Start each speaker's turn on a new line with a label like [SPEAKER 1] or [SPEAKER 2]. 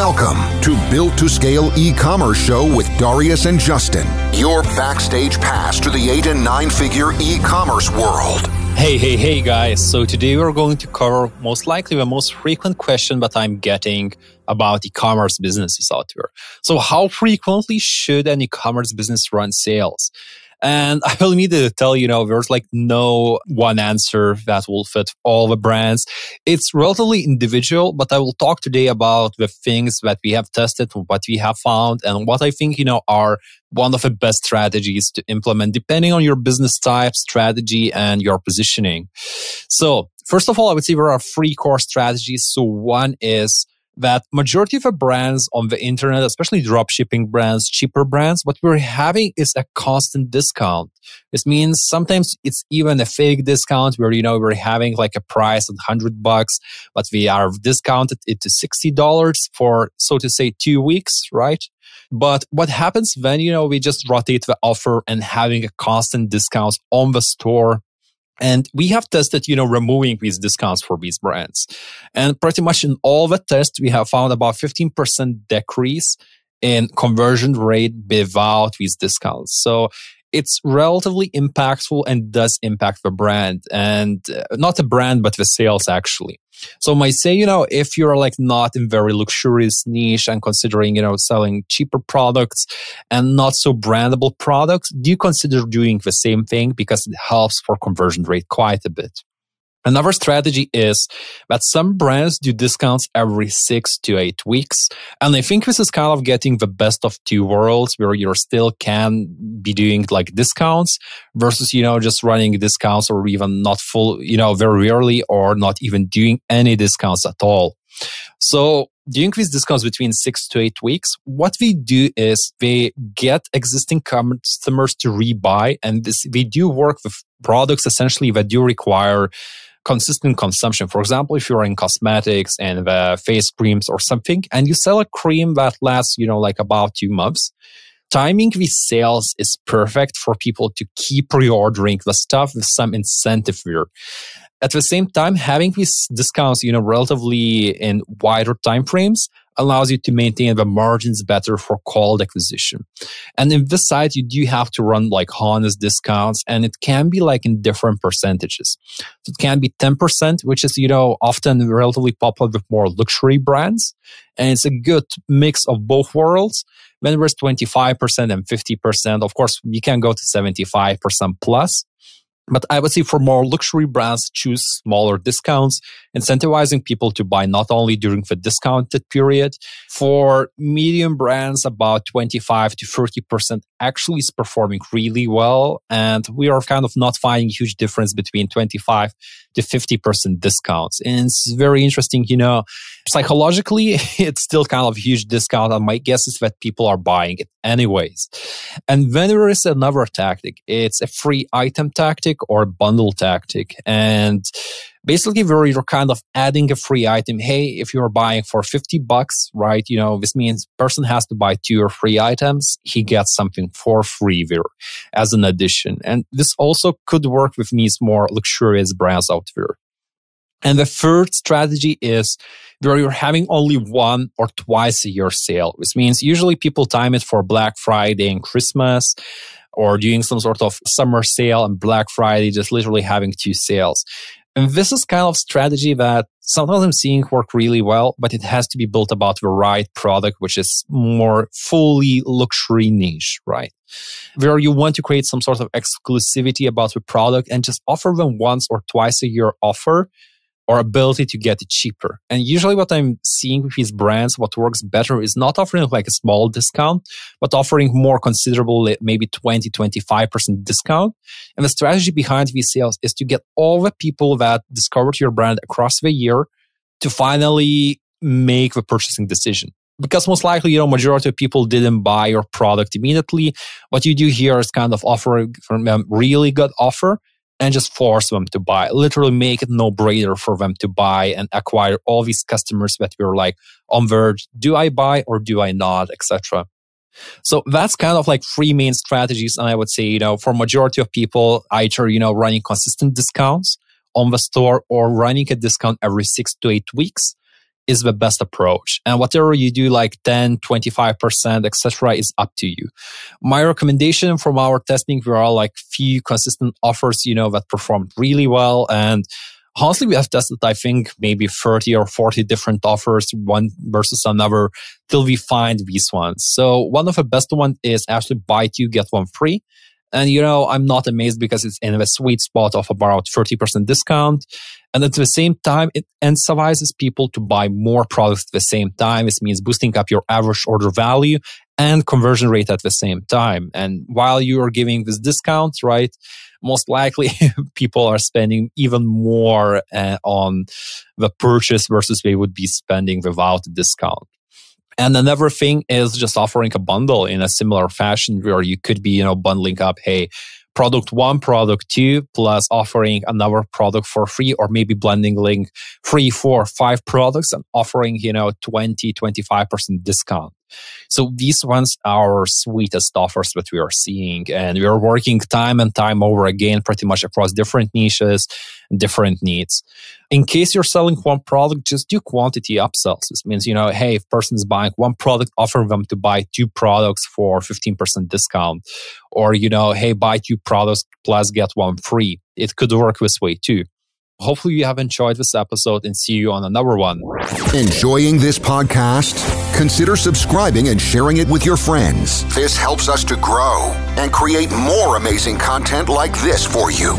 [SPEAKER 1] Welcome to Built to Scale e-commerce show with Darius and Justin. Your backstage pass to the 8 and 9 figure e-commerce world.
[SPEAKER 2] Hey, hey, hey guys. So today we're going to cover most likely the most frequent question that I'm getting about e-commerce businesses out there. So how frequently should an e-commerce business run sales? And I will need to tell you, know, there's like no one answer that will fit all the brands. It's relatively individual, but I will talk today about the things that we have tested, what we have found, and what I think, you know, are one of the best strategies to implement depending on your business type, strategy, and your positioning. So first of all, I would say there are three core strategies. So one is that majority of the brands on the internet, especially drop shipping brands, cheaper brands, what we're having is a constant discount. This means sometimes it's even a fake discount where, you know, we're having like a price of 100 bucks, but we are discounted it to $60 for, so to say, two weeks, right? But what happens when, you know, we just rotate the offer and having a constant discounts on the store and we have tested, you know, removing these discounts for these brands. And pretty much in all the tests, we have found about 15% decrease in conversion rate without these discounts. So it's relatively impactful and does impact the brand and uh, not the brand, but the sales actually. So might say, you know, if you're like not in very luxurious niche and considering, you know, selling cheaper products and not so brandable products, do you consider doing the same thing because it helps for conversion rate quite a bit? Another strategy is that some brands do discounts every six to eight weeks. And I think this is kind of getting the best of two worlds where you still can be doing like discounts versus, you know, just running discounts or even not full, you know, very rarely or not even doing any discounts at all. So do you increase discounts between six to eight weeks? What we do is they get existing customers to rebuy and this, they do work with products essentially that do require consistent consumption. For example, if you're in cosmetics and the face creams or something, and you sell a cream that lasts, you know, like about two months, timing these sales is perfect for people to keep reordering the stuff with some incentive here. At the same time, having these discounts, you know, relatively in wider time frames allows you to maintain the margins better for cold acquisition. And in this side, you do have to run like honest discounts and it can be like in different percentages. So it can be 10%, which is, you know, often relatively popular with more luxury brands. And it's a good mix of both worlds. Then there's 25% and 50%. Of course, you can go to 75% plus. But I would say for more luxury brands, choose smaller discounts, incentivizing people to buy not only during the discounted period. For medium brands, about 25 to 30% actually is performing really well. And we are kind of not finding huge difference between 25 to 50% discounts. And it's very interesting, you know, psychologically, it's still kind of a huge discount. And my guess is that people are buying it anyways. And then there is another tactic. It's a free item tactic or bundle tactic. And basically where you're kind of adding a free item. Hey, if you're buying for 50 bucks, right? You know, this means person has to buy two or three items. He gets something for free there as an addition. And this also could work with these more luxurious brands out there. And the third strategy is where you're having only one or twice a year sale, which means usually people time it for Black Friday and Christmas or doing some sort of summer sale and Black Friday, just literally having two sales. And this is kind of strategy that sometimes I'm seeing work really well, but it has to be built about the right product, which is more fully luxury niche, right? Where you want to create some sort of exclusivity about the product and just offer them once or twice a year offer or ability to get it cheaper. And usually what I'm seeing with these brands, what works better is not offering like a small discount, but offering more considerable, maybe 20, 25% discount. And the strategy behind these sales is to get all the people that discovered your brand across the year to finally make the purchasing decision because most likely, you know, majority of people didn't buy your product immediately. What you do here is kind of offer a um, really good offer and just force them to buy. Literally make it no brainer for them to buy and acquire all these customers that were like on verge. Do I buy or do I not, etc. So that's kind of like three main strategies. And I would say, you know, for majority of people, either, you know, running consistent discounts on the store or running a discount every six to eight weeks is the best approach. And whatever you do, like 10, 25%, etc., is up to you. My recommendation from our testing, there are like few consistent offers, you know, that performed really well. And honestly, we have tested, I think, maybe 30 or 40 different offers, one versus another, till we find these ones. So one of the best ones is actually buy two, get one free. And you know, I'm not amazed because it's in a sweet spot of about 30% discount. And at the same time, it incentivizes people to buy more products at the same time. This means boosting up your average order value and conversion rate at the same time. And while you are giving this discount, right, most likely people are spending even more uh, on the purchase versus they would be spending without the discount. And another thing is just offering a bundle in a similar fashion where you could be, you know, bundling up, hey, product one, product two, plus offering another product for free, or maybe blending link three, four, five products and offering, you know, 20, 25% discount. So these ones are our sweetest offers that we are seeing. And we are working time and time over again, pretty much across different niches different needs. In case you're selling one product, just do quantity upsells. This means, you know, hey, if person's buying one product, offer them to buy two products for 15% discount. Or, you know, hey, buy two products plus get one free. It could work this way too. Hopefully, you have enjoyed this episode and see you on another one.
[SPEAKER 1] Enjoying this podcast? Consider subscribing and sharing it with your friends. This helps us to grow and create more amazing content like this for you.